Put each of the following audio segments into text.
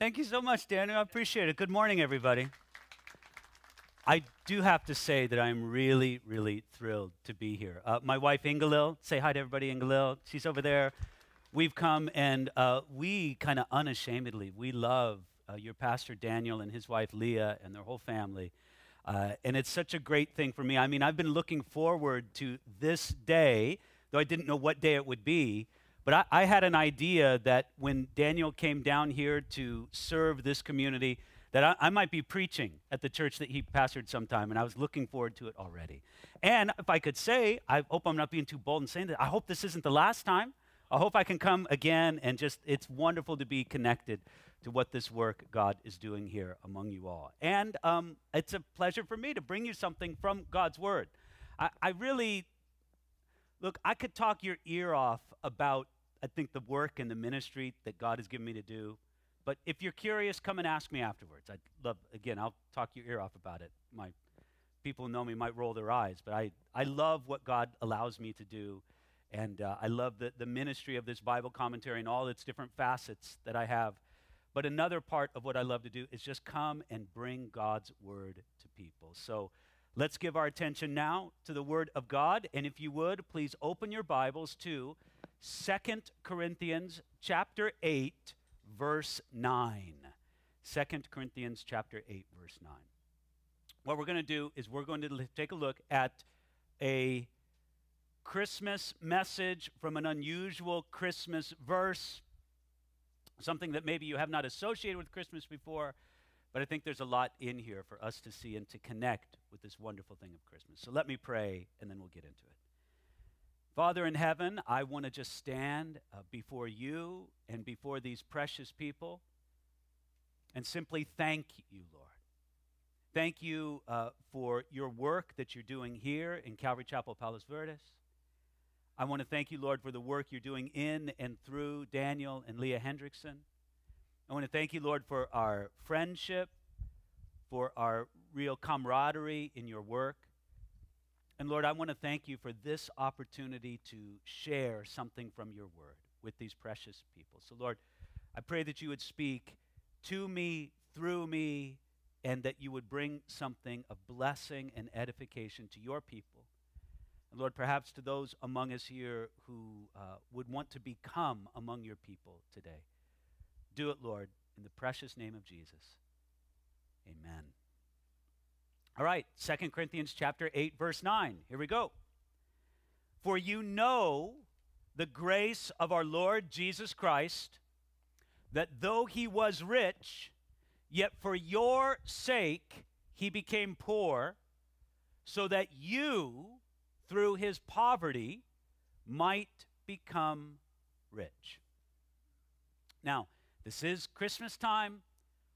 Thank you so much, Daniel. I appreciate it. Good morning, everybody. I do have to say that I'm really, really thrilled to be here. Uh, my wife, Inga-Lill, say hi to everybody, Inga-Lill. She's over there. We've come and uh, we kind of unashamedly, we love uh, your pastor, Daniel, and his wife, Leah, and their whole family. Uh, and it's such a great thing for me. I mean, I've been looking forward to this day, though I didn't know what day it would be. But I, I had an idea that when Daniel came down here to serve this community, that I, I, might be preaching at the church that he pastored sometime, and I was looking forward to it already. And if I could say, I hope I'm not being too bold in saying that, I hope this isn't the last time. I hope I can come again, and just it's wonderful to be connected to what this work God is doing here among you all. And um, it's a pleasure for me to bring you something from God's Word. I, I really, look, I could talk your ear off about, I think, the work and the ministry that God has given me to do. But if you're curious, come and ask me afterwards. I'd love, again, I'll talk your ear off about it. My people who know me might roll their eyes, but I, I love what God allows me to do. And uh, I love the, the ministry of this Bible commentary and all its different facets that I have. But another part of what I love to do is just come and bring God's word to people. So let's give our attention now to the word of God. And if you would, please open your Bibles to Second Corinthians chapter 8 verse 9. 2 Corinthians chapter 8 verse 9. What we're going to do is we're going to take a look at a Christmas message from an unusual Christmas verse, something that maybe you have not associated with Christmas before, but I think there's a lot in here for us to see and to connect with this wonderful thing of Christmas. So let me pray and then we'll get into it. Father in heaven, I want to just stand uh, before you and before these precious people and simply thank you, Lord. Thank you uh, for your work that you're doing here in Calvary Chapel, Palos Verdes. I want to thank you, Lord, for the work you're doing in and through Daniel and Leah Hendrickson. I want to thank you, Lord, for our friendship, for our real camaraderie in your work. And Lord, I want to thank you for this opportunity to share something from your word with these precious people. So, Lord, I pray that you would speak to me, through me, and that you would bring something of blessing and edification to your people. And Lord, perhaps to those among us here who uh, would want to become among your people today. Do it, Lord, in the precious name of Jesus. Amen. All right, Second Corinthians chapter 8 verse 9. Here we go. For you know the grace of our Lord Jesus Christ that though he was rich, yet for your sake he became poor, so that you through his poverty might become rich. Now, this is Christmas time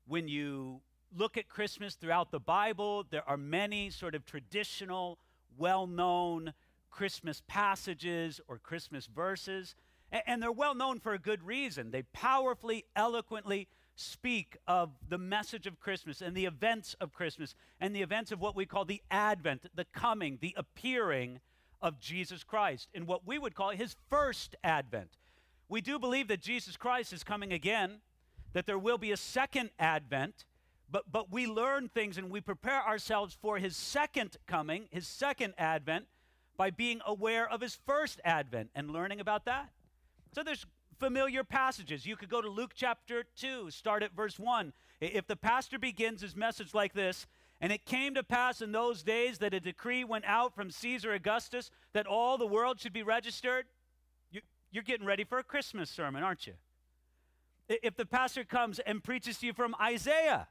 when you look at Christmas throughout the Bible, there are many sort of traditional, well known Christmas passages or Christmas verses. And they're well known for a good reason. They powerfully, eloquently speak of the message of Christmas and the events of Christmas and the events of what we call the advent, the coming, the appearing of Jesus Christ in what we would call his first advent. We do believe that Jesus Christ is coming again, that there will be a second advent, but, but we learn things and we prepare ourselves for his second coming, his second advent, by being aware of his first advent and learning about that. So there's familiar passages. You could go to Luke chapter 2, start at verse 1. If the pastor begins his message like this, and it came to pass in those days that a decree went out from Caesar Augustus that all the world should be registered, you're getting ready for a Christmas sermon, aren't you? If the pastor comes and preaches to you from Isaiah,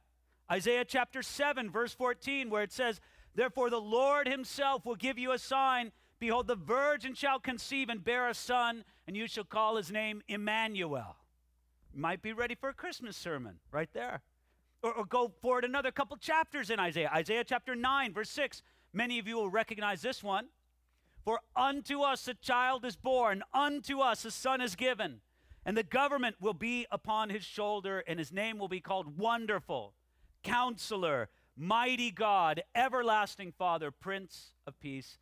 Isaiah chapter 7, verse 14, where it says, Therefore the Lord himself will give you a sign. Behold, the virgin shall conceive and bear a son, and you shall call his name Emmanuel. Might be ready for a Christmas sermon right there. Or, or go forward another couple chapters in Isaiah. Isaiah chapter 9, verse 6. Many of you will recognize this one. For unto us a child is born, unto us a son is given, and the government will be upon his shoulder, and his name will be called Wonderful Counselor, Mighty God, Everlasting Father, Prince of Peace.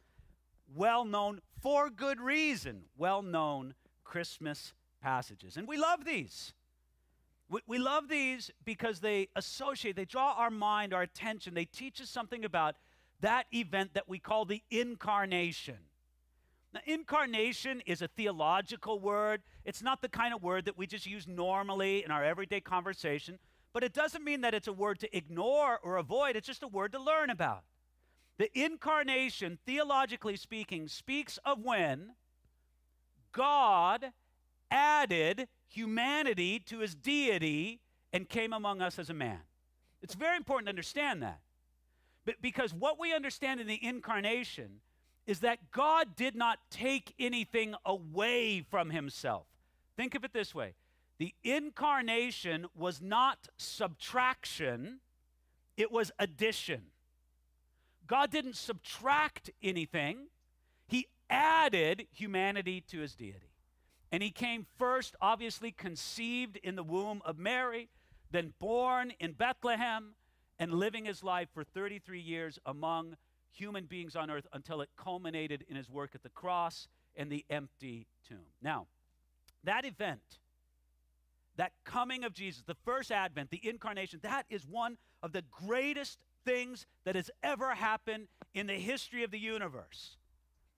Well known for good reason, well known Christmas passages. And we love these. We, we love these because they associate, they draw our mind, our attention, they teach us something about that event that we call the incarnation. Now, incarnation is a theological word. It's not the kind of word that we just use normally in our everyday conversation, but it doesn't mean that it's a word to ignore or avoid. It's just a word to learn about. The incarnation, theologically speaking, speaks of when God added humanity to his deity and came among us as a man. It's very important to understand that. But because what we understand in the incarnation is that God did not take anything away from himself. Think of it this way the incarnation was not subtraction, it was addition. God didn't subtract anything, He added humanity to His deity. And He came first, obviously, conceived in the womb of Mary, then born in Bethlehem, and living His life for 33 years among human beings on earth until it culminated in his work at the cross and the empty tomb. Now, that event, that coming of Jesus, the first advent, the incarnation, that is one of the greatest things that has ever happened in the history of the universe.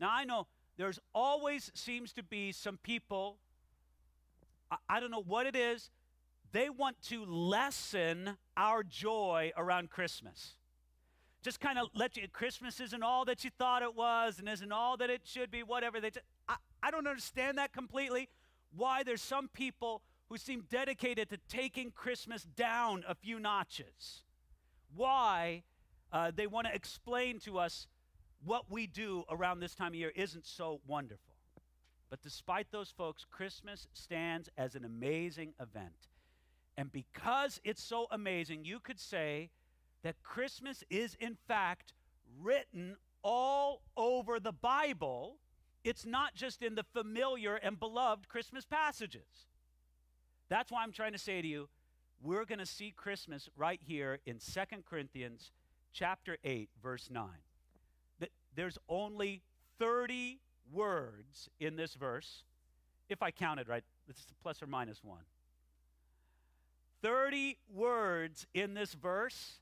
Now, I know there's always seems to be some people, I, I don't know what it is, they want to lessen our joy around Christmas just kind of let you, Christmas isn't all that you thought it was and isn't all that it should be, whatever. They just, I, I don't understand that completely. Why there's some people who seem dedicated to taking Christmas down a few notches. Why uh, they want to explain to us what we do around this time of year isn't so wonderful. But despite those folks, Christmas stands as an amazing event. And because it's so amazing, you could say that Christmas is, in fact, written all over the Bible. It's not just in the familiar and beloved Christmas passages. That's why I'm trying to say to you, we're going to see Christmas right here in Second Corinthians chapter 8 verse 9. That there's only 30 words in this verse. If I counted right, it's plus or minus 1. 30 words in this verse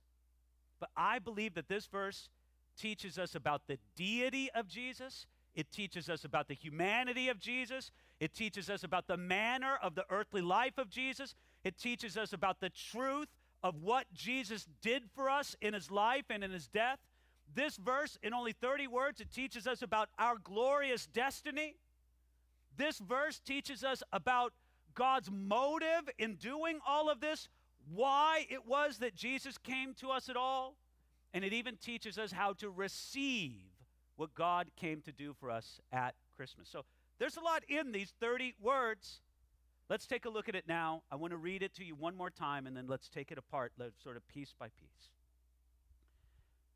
but I believe that this verse teaches us about the deity of Jesus. It teaches us about the humanity of Jesus. It teaches us about the manner of the earthly life of Jesus. It teaches us about the truth of what Jesus did for us in his life and in his death. This verse, in only 30 words, it teaches us about our glorious destiny. This verse teaches us about God's motive in doing all of this, why it was that Jesus came to us at all. And it even teaches us how to receive what God came to do for us at Christmas. So there's a lot in these 30 words. Let's take a look at it now. I want to read it to you one more time and then let's take it apart, sort of piece by piece.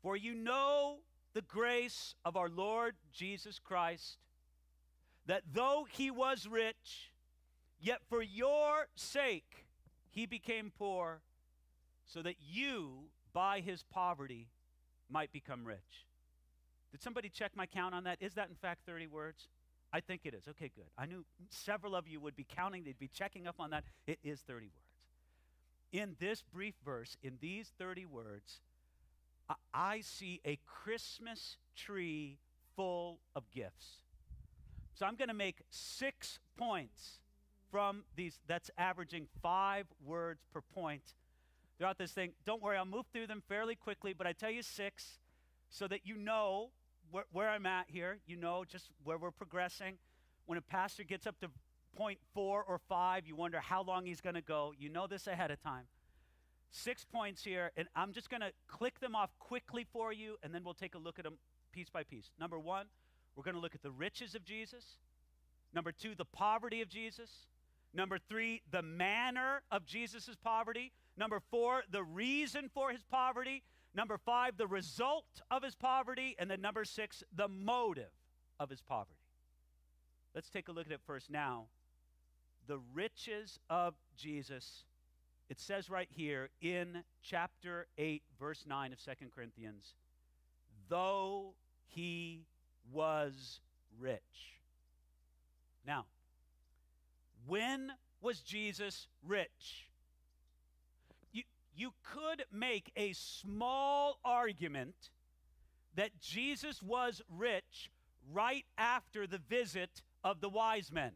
For you know the grace of our Lord Jesus Christ, that though he was rich, yet for your sake he became poor so that you, by his poverty, might become rich. Did somebody check my count on that? Is that in fact 30 words? I think it is. Okay, good. I knew several of you would be counting, they'd be checking up on that. It is 30 words. In this brief verse, in these 30 words, I, I see a Christmas tree full of gifts. So I'm going to make six points from these, that's averaging five words per point throughout this thing. Don't worry, I'll move through them fairly quickly, but I tell you six so that you know where, where I'm at here. You know just where we're progressing. When a pastor gets up to point four or five, you wonder how long he's going to go. You know this ahead of time. Six points here, and I'm just going to click them off quickly for you, and then we'll take a look at them piece by piece. Number one, we're going to look at the riches of Jesus. Number two, the poverty of Jesus. Number three, the manner of Jesus' poverty. Number four, the reason for his poverty. Number five, the result of his poverty. And then number six, the motive of his poverty. Let's take a look at it first now. The riches of Jesus. It says right here in chapter 8, verse 9 of Second Corinthians, though he was rich. Now, when was Jesus rich? You could make a small argument that Jesus was rich right after the visit of the wise men.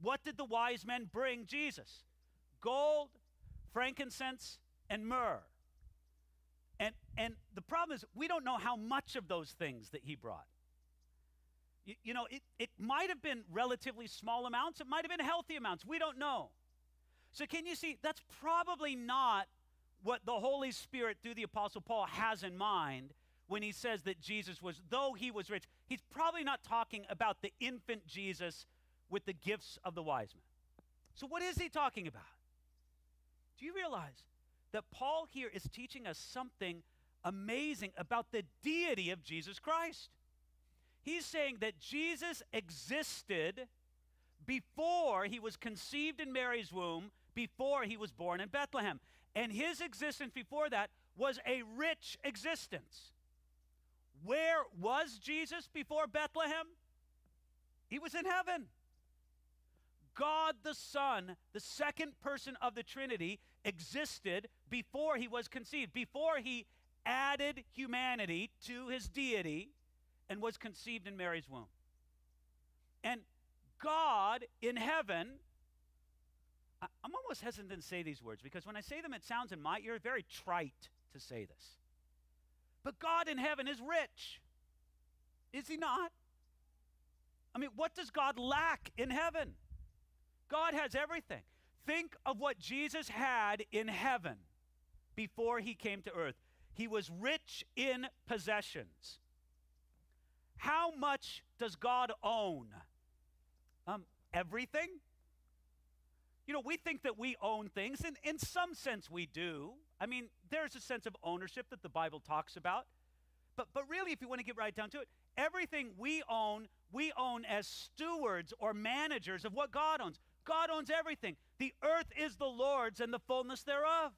What did the wise men bring Jesus? Gold, frankincense, and myrrh. And, and the problem is, we don't know how much of those things that he brought. You, you know, it, it might have been relatively small amounts, it might have been healthy amounts. We don't know. So, can you see? That's probably not what the Holy Spirit, through the Apostle Paul, has in mind when he says that Jesus was, though he was rich, he's probably not talking about the infant Jesus with the gifts of the wise men. So, what is he talking about? Do you realize that Paul here is teaching us something amazing about the deity of Jesus Christ? He's saying that Jesus existed before he was conceived in Mary's womb, before he was born in Bethlehem. And his existence before that was a rich existence. Where was Jesus before Bethlehem? He was in heaven. God the Son, the second person of the Trinity, existed before he was conceived, before he added humanity to his deity and was conceived in Mary's womb. And God in heaven, I'm almost hesitant to say these words because when I say them, it sounds in my ear very trite to say this. But God in heaven is rich. Is he not? I mean, what does God lack in heaven? God has everything. Think of what Jesus had in heaven before he came to earth. He was rich in possessions. How much does God own? Um, everything? You know, we think that we own things, and in some sense we do. I mean, there's a sense of ownership that the Bible talks about. But, but really, if you want to get right down to it, everything we own, we own as stewards or managers of what God owns. God owns everything. The earth is the Lord's and the fullness thereof.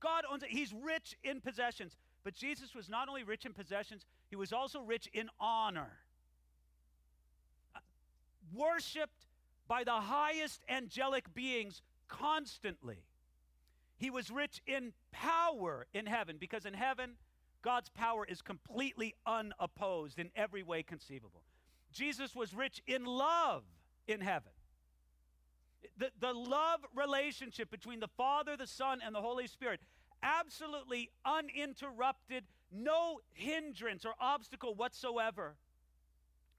God owns it. He's rich in possessions. But Jesus was not only rich in possessions, he was also rich in honor. Uh, worshipped by the highest angelic beings constantly. He was rich in power in heaven because in heaven, God's power is completely unopposed in every way conceivable. Jesus was rich in love in heaven. The, the love relationship between the Father, the Son, and the Holy Spirit, absolutely uninterrupted, no hindrance or obstacle whatsoever.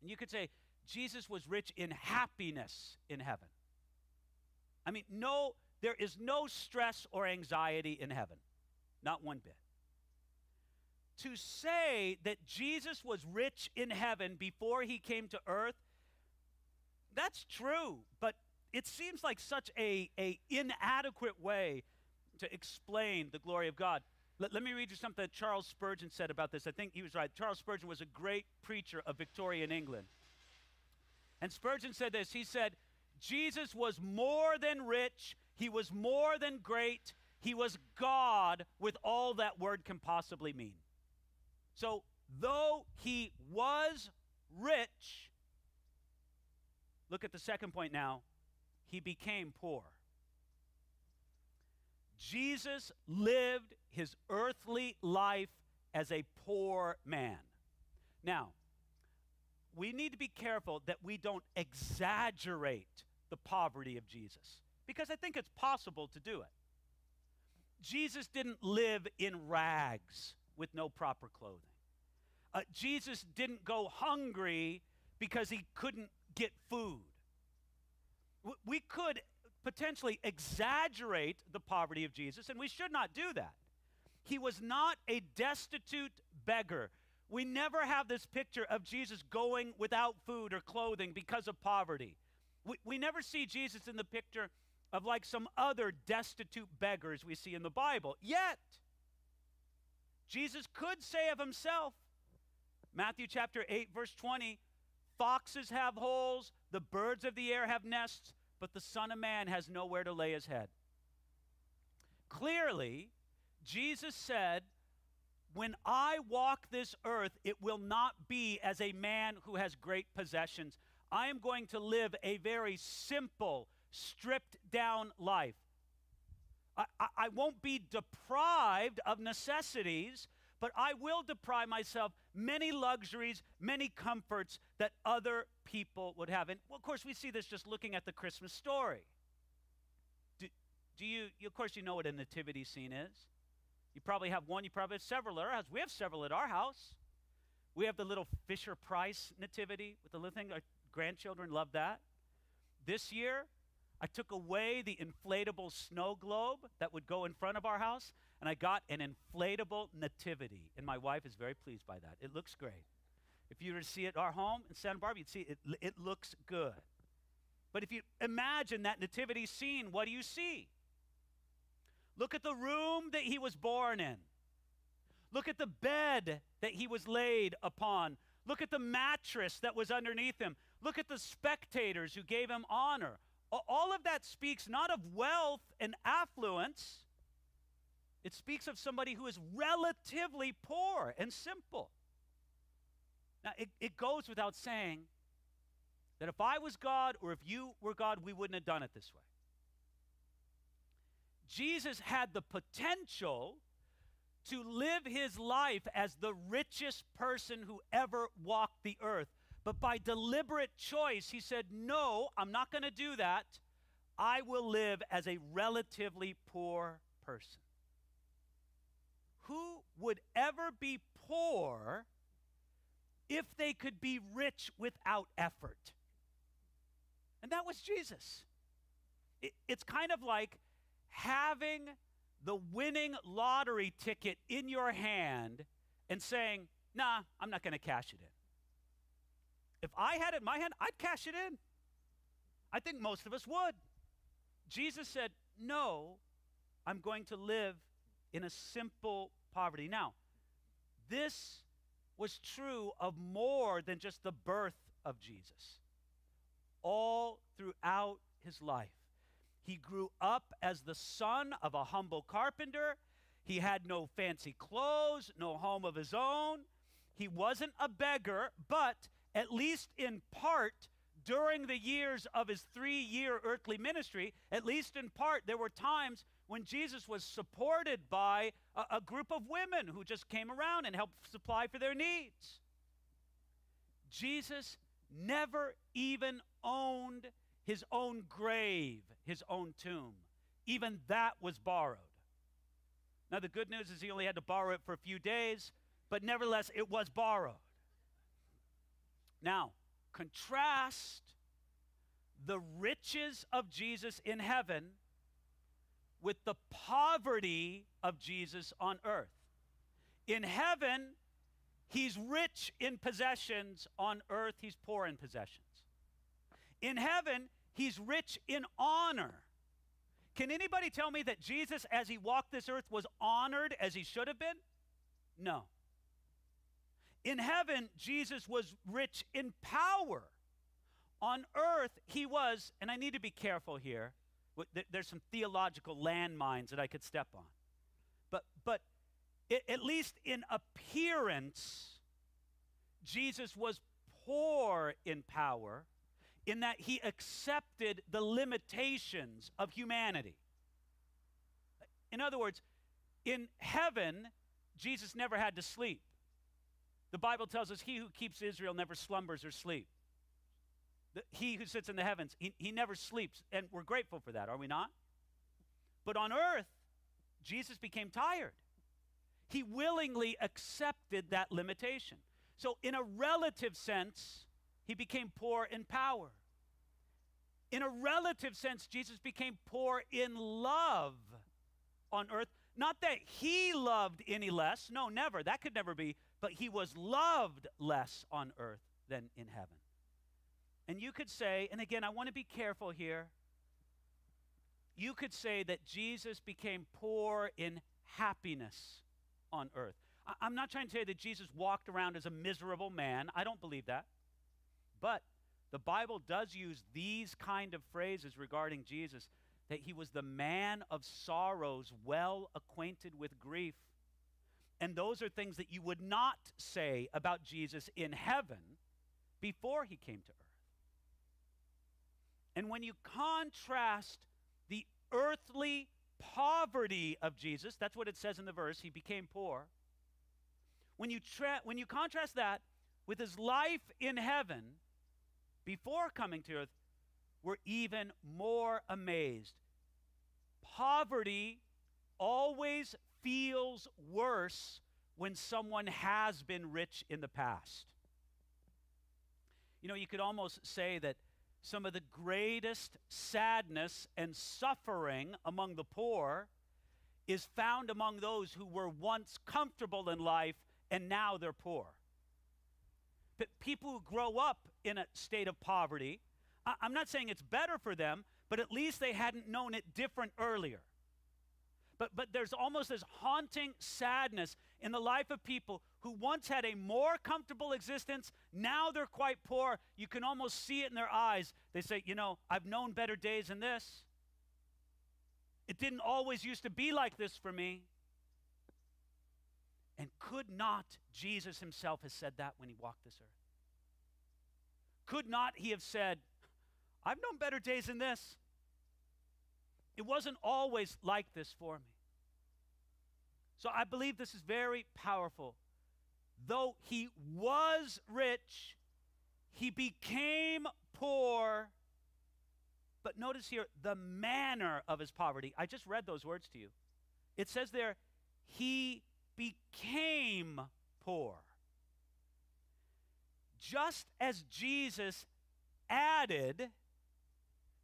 And you could say, Jesus was rich in happiness in heaven. I mean, no, there is no stress or anxiety in heaven, not one bit. To say that Jesus was rich in heaven before he came to earth, that's true, but it seems like such a, a inadequate way to explain the glory of God. Let, let me read you something that Charles Spurgeon said about this. I think he was right. Charles Spurgeon was a great preacher of Victorian England. And Spurgeon said this He said, Jesus was more than rich, he was more than great, he was God with all that word can possibly mean. So, though he was rich, look at the second point now he became poor. Jesus lived his earthly life as a poor man. Now, we need to be careful that we don't exaggerate the poverty of Jesus because I think it's possible to do it. Jesus didn't live in rags with no proper clothing. Uh, Jesus didn't go hungry because he couldn't get food we could potentially exaggerate the poverty of Jesus, and we should not do that. He was not a destitute beggar. We never have this picture of Jesus going without food or clothing because of poverty. We, we never see Jesus in the picture of like some other destitute beggars we see in the Bible. Yet, Jesus could say of himself, Matthew chapter 8, verse 20, foxes have holes, the birds of the air have nests, but the Son of Man has nowhere to lay his head. Clearly, Jesus said, When I walk this earth, it will not be as a man who has great possessions. I am going to live a very simple, stripped down life. I, I, I won't be deprived of necessities, but I will deprive myself many luxuries, many comforts that other people would have. And of course, we see this just looking at the Christmas story. Do, do you, you, of course, you know what a nativity scene is. You probably have one, you probably have several at our house. We have several at our house. We have the little Fisher Price nativity with the little thing. Our grandchildren love that. This year, I took away the inflatable snow globe that would go in front of our house, and I got an inflatable nativity. And my wife is very pleased by that. It looks great. If you were to see it at our home in Santa Barbara, you'd see it, it looks good. But if you imagine that nativity scene, what do you see? Look at the room that he was born in. Look at the bed that he was laid upon. Look at the mattress that was underneath him. Look at the spectators who gave him honor. All of that speaks not of wealth and affluence, it speaks of somebody who is relatively poor and simple. Now, it, it goes without saying that if I was God or if you were God, we wouldn't have done it this way. Jesus had the potential to live his life as the richest person who ever walked the earth. But by deliberate choice, he said, No, I'm not going to do that. I will live as a relatively poor person. Who would ever be poor if they could be rich without effort? And that was Jesus. It, it's kind of like having the winning lottery ticket in your hand and saying, Nah, I'm not going to cash it in. If I had it in my hand, I'd cash it in. I think most of us would. Jesus said, No, I'm going to live in a simple poverty. Now, this was true of more than just the birth of Jesus. All throughout his life, he grew up as the son of a humble carpenter. He had no fancy clothes, no home of his own. He wasn't a beggar, but at least in part, during the years of his three year earthly ministry, at least in part, there were times when Jesus was supported by a, a, group of women who just came around and helped supply for their needs. Jesus never even owned his own grave, his own tomb. Even that was borrowed. Now, the good news is he only had to borrow it for a few days, but nevertheless, it was borrowed. Now, contrast the riches of Jesus in heaven with the poverty of Jesus on earth. In heaven, he's rich in possessions, on earth, he's poor in possessions. In heaven, He's rich in honor. Can anybody tell me that Jesus, as he walked this earth, was honored as he should have been? No. In heaven, Jesus was rich in power. On earth, he was, and I need to be careful here. There's some theological landmines that I could step on. But, but at least in appearance, Jesus was poor in power in that he accepted the limitations of humanity. In other words, in heaven, Jesus never had to sleep. The Bible tells us, He who keeps Israel never slumbers or sleep. He who sits in the heavens, he, he never sleeps. And we're grateful for that, are we not? But on earth, Jesus became tired. He willingly accepted that limitation. So, in a relative sense, he became poor in power. In a relative sense, Jesus became poor in love on earth. Not that he loved any less, no, never, that could never be, but he was loved less on earth than in heaven. And you could say, and again, I want to be careful here. You could say that Jesus became poor in happiness on earth. I- am not trying to say that Jesus walked around as a miserable man. I don't believe that. But the Bible does use these kind of phrases regarding Jesus that he was the man of sorrows, well acquainted with grief. And those are things that you would not say about Jesus in heaven before he came to earth. And when you contrast the earthly poverty of Jesus, that's what it says in the verse, he became poor. When you, tra- when you contrast that with his life in heaven before coming to earth, we're even more amazed. Poverty always feels worse when someone has been rich in the past. You know, you could almost say that some of the greatest sadness and suffering among the poor is found among those who were once comfortable in life and now they're poor. But people who grow up in a state of poverty, I- I'm not saying it's better for them, but at least they hadn't known it different earlier. But, but there's almost this haunting sadness in the life of people who once had a more comfortable existence. Now they're quite poor. You can almost see it in their eyes. They say, You know, I've known better days than this. It didn't always used to be like this for me. And could not Jesus himself have said that when he walked this earth? Could not he have said, I've known better days than this? It wasn't always like this for me. So I believe this is very powerful. Though he was rich, he became poor. But notice here the manner of his poverty. I just read those words to you. It says there, he became poor. Just as Jesus added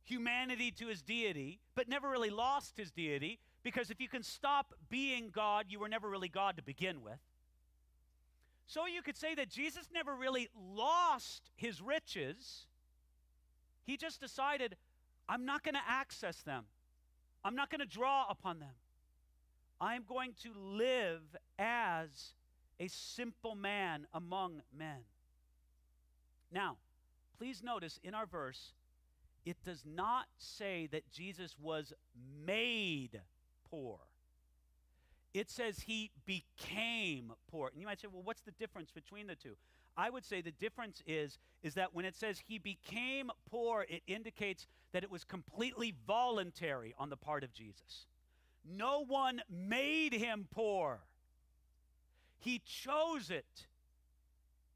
humanity to his deity, but never really lost his deity, because if you can stop being God, you were never really God to begin with. So you could say that Jesus never really lost his riches. He just decided, I'm not going to access them. I'm not going to draw upon them. I'm going to live as a simple man among men. Now, please notice in our verse, it does not say that Jesus was made poor. It says he became poor. And you might say, well, what's the difference between the two? I would say the difference is is that when it says he became poor, it indicates that it was completely voluntary on the part of Jesus. No one made him poor. He chose it.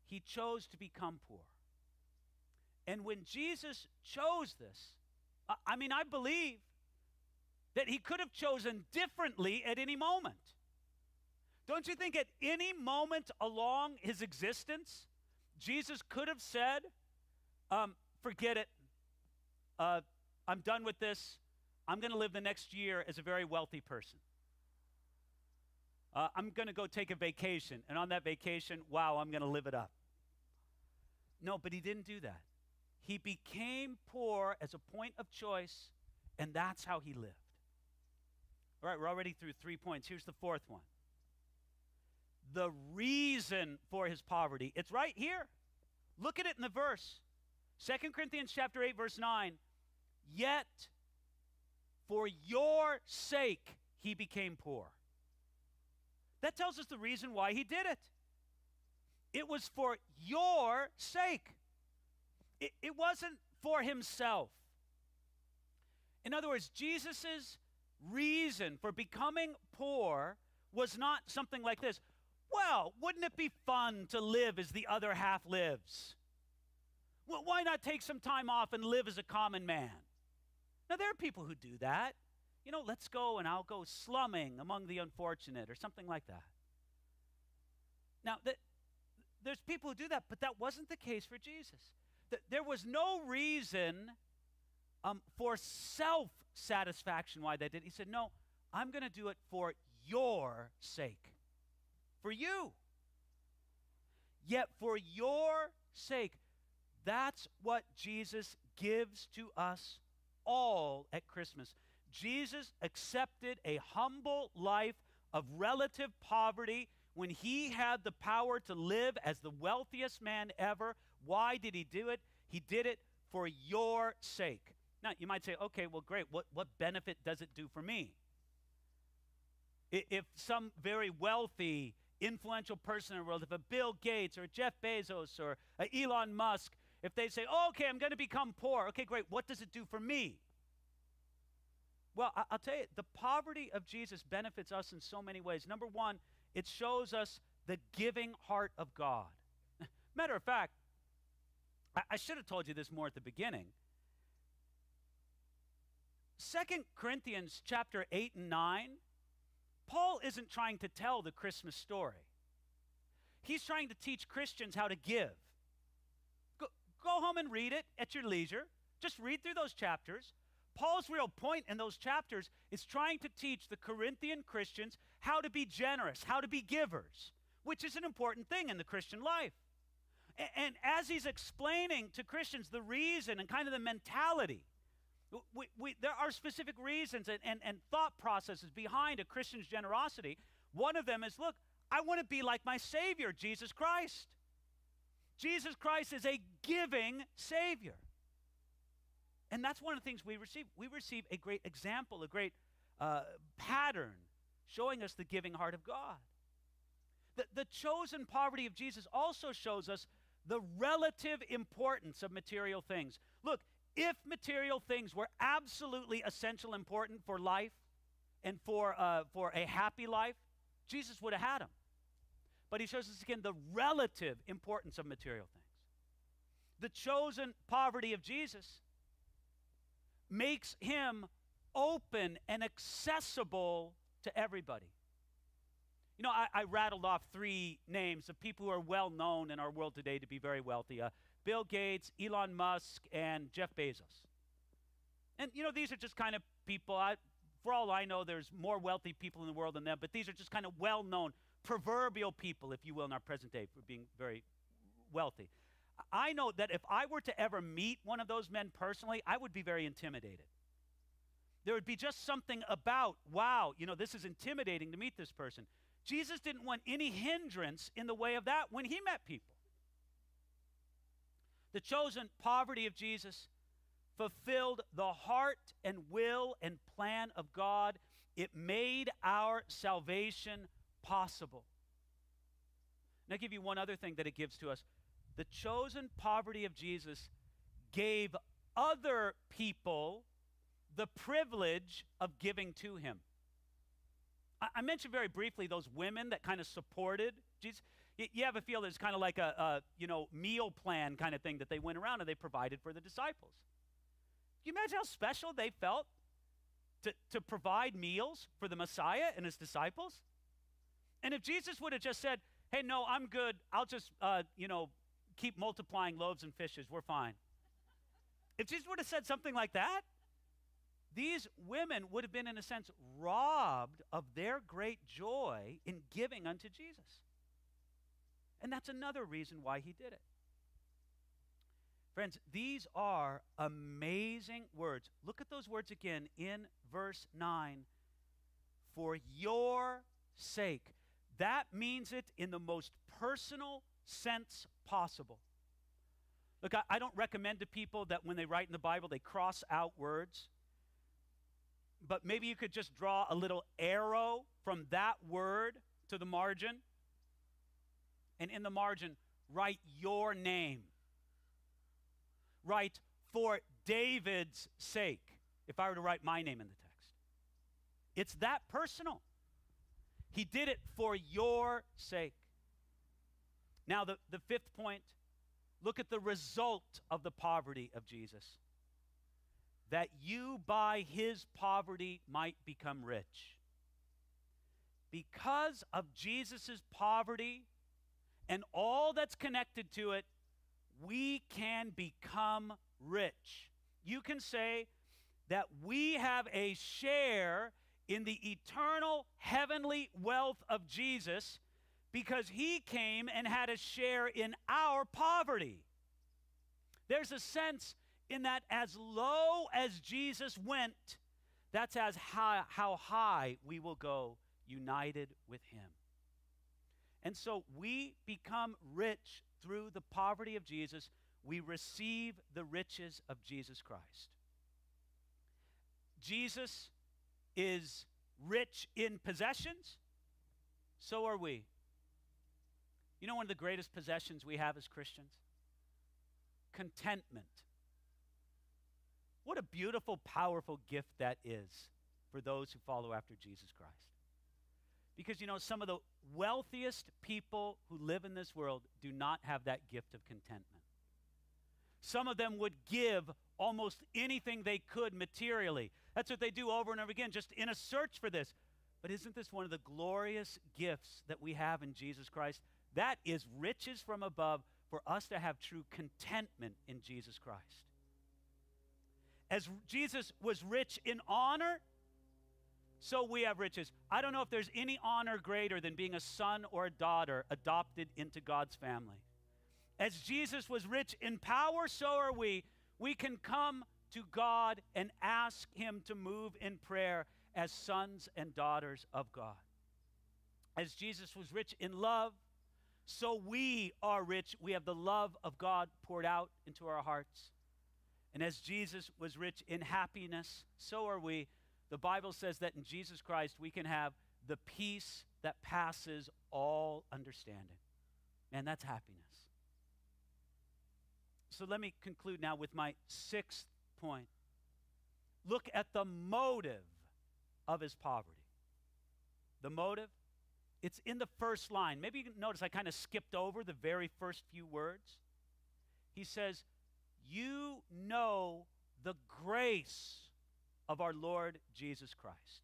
He chose to become poor. And when Jesus chose this, I mean, I believe that he could have chosen differently at any moment. Don't you think at any moment along his existence, Jesus could have said, um, forget it. Uh, I'm done with this. I'm going to live the next year as a very wealthy person. Uh, I'm going to go take a vacation. And on that vacation, wow, I'm going to live it up. No, but he didn't do that. He became poor as a point of choice, and that's how he lived. All right, we're already through three points. Here's the fourth one the reason for his poverty. It's right here. Look at it in the verse. Second Corinthians chapter 8 verse 9. Yet for your sake he became poor. That tells us the reason why he did it. It was for your sake. It, it wasn't for himself. In other words, Jesus' reason for becoming poor was not something like this. Well, wouldn't it be fun to live as the other half lives? Well, why not take some time off and live as a common man? Now, there are people who do that. You know, let's go and I'll go slumming among the unfortunate or something like that. Now, th- there's people who do that, but that wasn't the case for Jesus. Th- there was no reason um, for self satisfaction why they did. He said, No, I'm going to do it for your sake. For you. Yet for your sake. That's what Jesus gives to us all at Christmas. Jesus accepted a humble life of relative poverty when he had the power to live as the wealthiest man ever. Why did he do it? He did it for your sake. Now, you might say, okay, well, great. What, what benefit does it do for me? If some very wealthy, influential person in the world, if a Bill Gates or Jeff Bezos or Elon Musk, if they say, oh, okay, I'm going to become poor, okay, great. What does it do for me? Well, I- will tell you, the poverty of Jesus benefits us in so many ways. Number one, it shows us the giving heart of God. Matter of fact, I, I should have told you this more at the beginning. Second Corinthians chapter 8 and 9, Paul isn't trying to tell the Christmas story. He's trying to teach Christians how to give. Go, go home and read it at your leisure. Just read through those chapters. Paul's real point in those chapters is trying to teach the Corinthian Christians how to be generous, how to be givers, which is an important thing in the Christian life. And, and as he's explaining to Christians the reason and kind of the mentality, we, we, there are specific reasons and, and, and thought processes behind a Christian's generosity. One of them is look, I want to be like my Savior, Jesus Christ. Jesus Christ is a giving Savior. And that's one of the things we receive. We receive a great example, a great uh, pattern showing us the giving heart of God. The, the chosen poverty of Jesus also shows us the relative importance of material things. Look, if material things were absolutely essential important for life and for, uh, for a happy life, Jesus would have had them. But he shows us again the relative importance of material things. The chosen poverty of Jesus makes him open and accessible to everybody. You know, I, I, rattled off three names of people who are well known in our world today to be very wealthy uh, Bill Gates, Elon Musk, and Jeff Bezos. And, you know, these are just kind of people, I, for all I know, there's more wealthy people in the world than them, but these are just kind of well known, proverbial people, if you will, in our present day for being very wealthy. I know that if I were to ever meet one of those men personally, I would be very intimidated. There would be just something about, wow, you know, this is intimidating to meet this person. Jesus didn't want any hindrance in the way of that when he met people. The chosen poverty of Jesus fulfilled the heart and will and plan of God. It made our salvation possible. And I'll give you one other thing that it gives to us the chosen poverty of Jesus gave other people the privilege of giving to him. I, I mentioned very briefly those women that kind of supported Jesus. You, you have a feel there's kind of like a, a, you know meal plan kind of thing that they went around and they provided for the disciples. Can you imagine how special they felt to, to provide meals for the Messiah and his disciples? And if Jesus would have just said, hey, no, I'm good. I'll just, uh, you know, keep multiplying loaves and fishes. We're fine. If Jesus would have said something like that, these women would have been, in a sense, robbed of their great joy in giving unto Jesus. And that's another reason why he did it. Friends, these are amazing words. Look at those words again in verse 9. For your sake. That means it in the most personal sense possible. Look, I, I, don't recommend to people that when they write in the Bible, they cross out words. But maybe you could just draw a little arrow from that word to the margin. And in the margin, write your name. Write for David's sake, if I were to write my name in the text. It's that personal. He did it for your sake. Now, the, the fifth point look at the result of the poverty of Jesus. That you by his poverty might become rich. Because of Jesus' poverty and all that's connected to it, we can become rich. You can say that we have a share in the eternal heavenly wealth of Jesus because he came and had a share in our poverty. There's a sense in that as low as Jesus went, that's as high, how high we will go united with him. And so we become rich through the poverty of Jesus. We receive the riches of Jesus Christ. Jesus is rich in possessions, so are we. You know, one of the greatest possessions we have as Christians? Contentment. What a beautiful, powerful gift that is. for those who follow after Jesus Christ. Because, you know, some of the wealthiest people who live in this world do not have that gift of contentment. Some of them would give almost anything they could materially. That's what they do over and over again, just in a search for this. But isn't this one of the glorious gifts that we have in Jesus Christ? That is riches from above for us to have true contentment in Jesus Christ. As Jesus was rich in honor, so we have riches. I don't know if there's any honor greater than being a son or a daughter adopted into God's family. As Jesus was rich in power, so are we. We can come to God and ask Him to move in prayer as sons and daughters of God. As Jesus was rich in love, so we are rich. We have the love of God poured out into our hearts. And as Jesus was rich in happiness, so are we. The Bible says that in Jesus Christ we can have the peace that passes all understanding. And that's happiness. So let me conclude now with my sixth point. Look at the motive of his poverty. The motive, it's in the first line. Maybe you notice I kind of skipped over the very first few words. He says, You know the grace of our Lord Jesus Christ.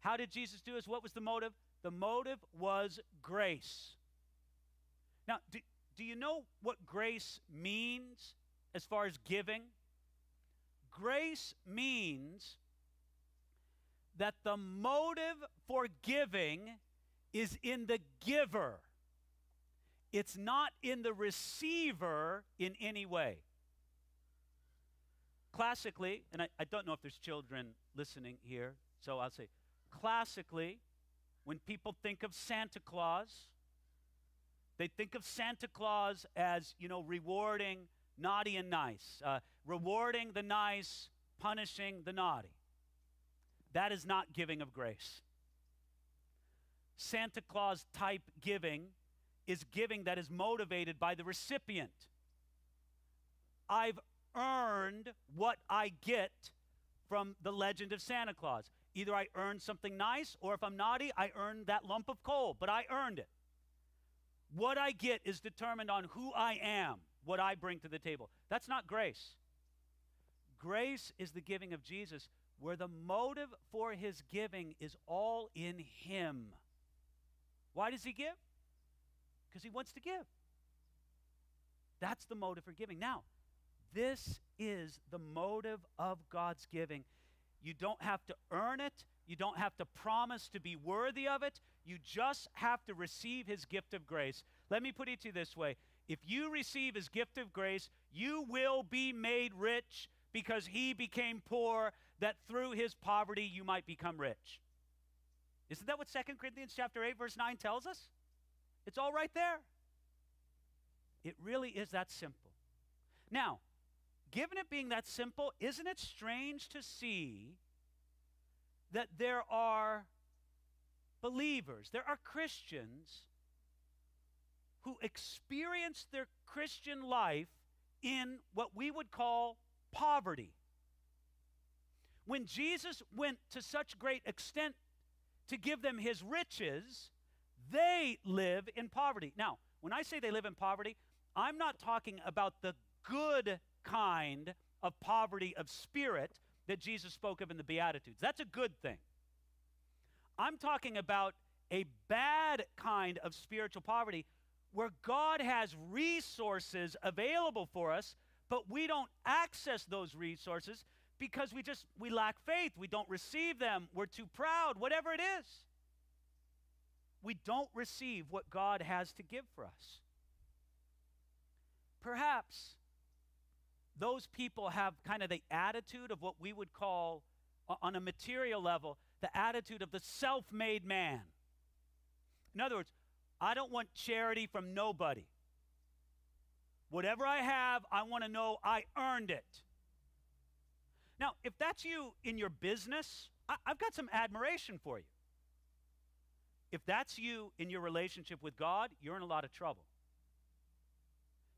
How did Jesus do this? What was the motive? The motive was grace. Now, do, do you know what grace means as far as giving? Grace means that the motive for giving is in the giver. It's not in the receiver in any way. Classically, and I, I, don't know if there's children listening here, so I'll say classically, when people think of Santa Claus, they think of Santa Claus as, you know, rewarding naughty and nice, uh, rewarding the nice, punishing the naughty. That is not giving of grace. Santa Claus type giving is giving that is motivated by the recipient. I've earned what I get from the legend of Santa Claus. Either I earned something nice, or if I'm naughty, I earned that lump of coal, but I earned it. What I get is determined on who I am, what I bring to the table. That's not grace. Grace is the giving of Jesus, where the motive for his giving is all in him. Why does he give? Because he wants to give. That's the motive for giving. Now, this is the motive of God's giving. You don't have to earn it. You don't have to promise to be worthy of it. You just have to receive his gift of grace. Let me put it to you this way if you receive his gift of grace, you will be made rich because he became poor, that through his poverty you might become rich. Isn't that what 2 Corinthians chapter 8 verse 9 tells us? It's all right there. It really is that simple. Now, given it being that simple, isn't it strange to see that there are believers, there are Christians who experience their Christian life in what we would call poverty? When Jesus went to such great extent to give them his riches, they live in poverty. Now, when I say they live in poverty, I'm not talking about the good kind of poverty of spirit that Jesus spoke of in the Beatitudes. That's a good thing. I'm talking about a bad kind of spiritual poverty where God has resources available for us, but we don't access those resources because we just we lack faith, we don't receive them, we're too proud, whatever it is. We don't receive what God has to give for us. Perhaps those people have kind of the attitude of what we would call, on a material level, the attitude of the self made man. In other words, I don't want charity from nobody. Whatever I have, I want to know I earned it. Now, if that's you in your business, I- have got some admiration for you. If that's you in your relationship with God, you're in a lot of trouble.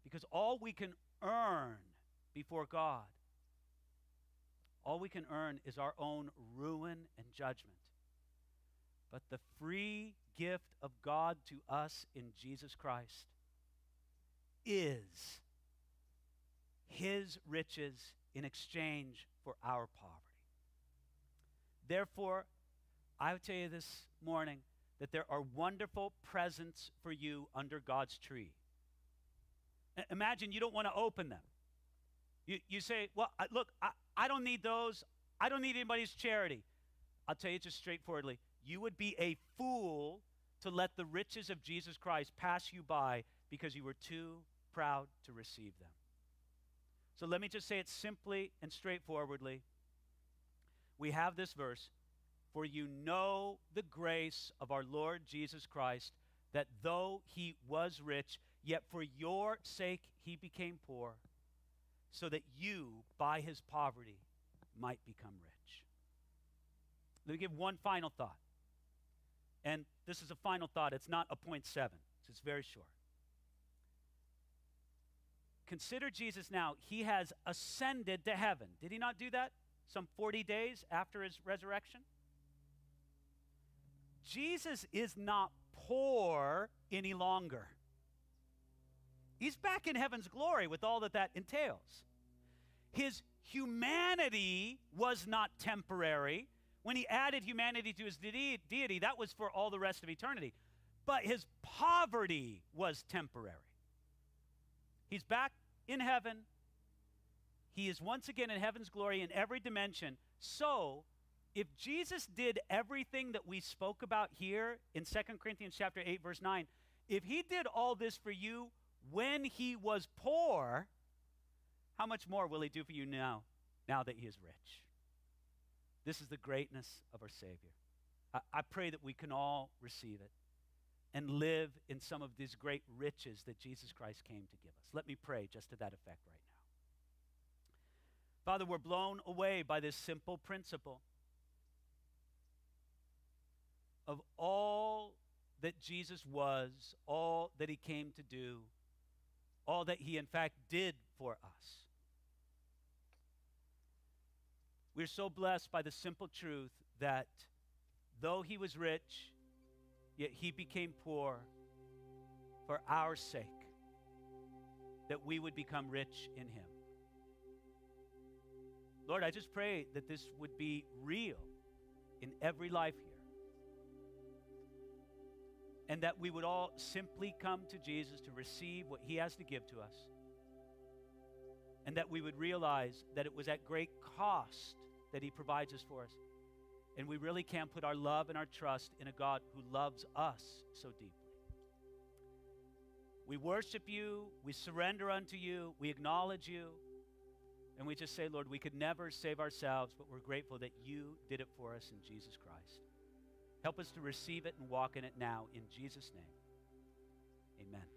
Because all we can earn before God. all we can earn is our own ruin and judgment. But the free gift of God to us in Jesus Christ is his riches in exchange for our poverty. Therefore, I would tell you this morning that there are wonderful presents for you under God's tree. Imagine you don't want to open them. You, you say, Well, look, I, I don't need those. I don't need anybody's charity. I'll tell you just straightforwardly you would be a fool to let the riches of Jesus Christ pass you by because you were too proud to receive them. So let me just say it simply and straightforwardly. We have this verse For you know the grace of our Lord Jesus Christ, that though he was rich, yet for your sake he became poor, so that you, by his poverty, might become rich. Let me give one final thought. And this is a final thought. It's not a point seven, so it's very short. Consider Jesus now. He has ascended to heaven. Did he not do that some 40 days after his resurrection? Jesus is not poor any longer. He's back in heaven's glory with all that that entails. His humanity was not temporary. When he added humanity to his de- deity, that was for all the rest of eternity. But his poverty was temporary. He's back in heaven. He is once again in heaven's glory in every dimension. So, if Jesus did everything that we spoke about here in 2 Corinthians chapter 8 verse 9, if he did all this for you when he was poor, how much more will he do for you now, now that he is rich? This is the greatness of our Savior. I, I pray that we can all receive it and live in some of these great riches that Jesus Christ came to give us. Let me pray just to that effect right now. Father, we're blown away by this simple principle of all that Jesus was, all that he came to do, all that he in fact did for us. We're so blessed by the simple truth that though he was rich, yet he became poor for our sake, that we would become rich in him. Lord, I just pray that this would be real in every life here. And that we would all simply come to Jesus to receive what he has to give to us. And that we would realize that it was at great cost that he provides us for us. And we really can put our love and our trust in a God who loves us so deeply. We worship you, we surrender unto you, we acknowledge you, and we just say, Lord, we could never save ourselves, but we're grateful that you did it for us in Jesus Christ. Help us to receive it and walk in it now in Jesus' name. Amen.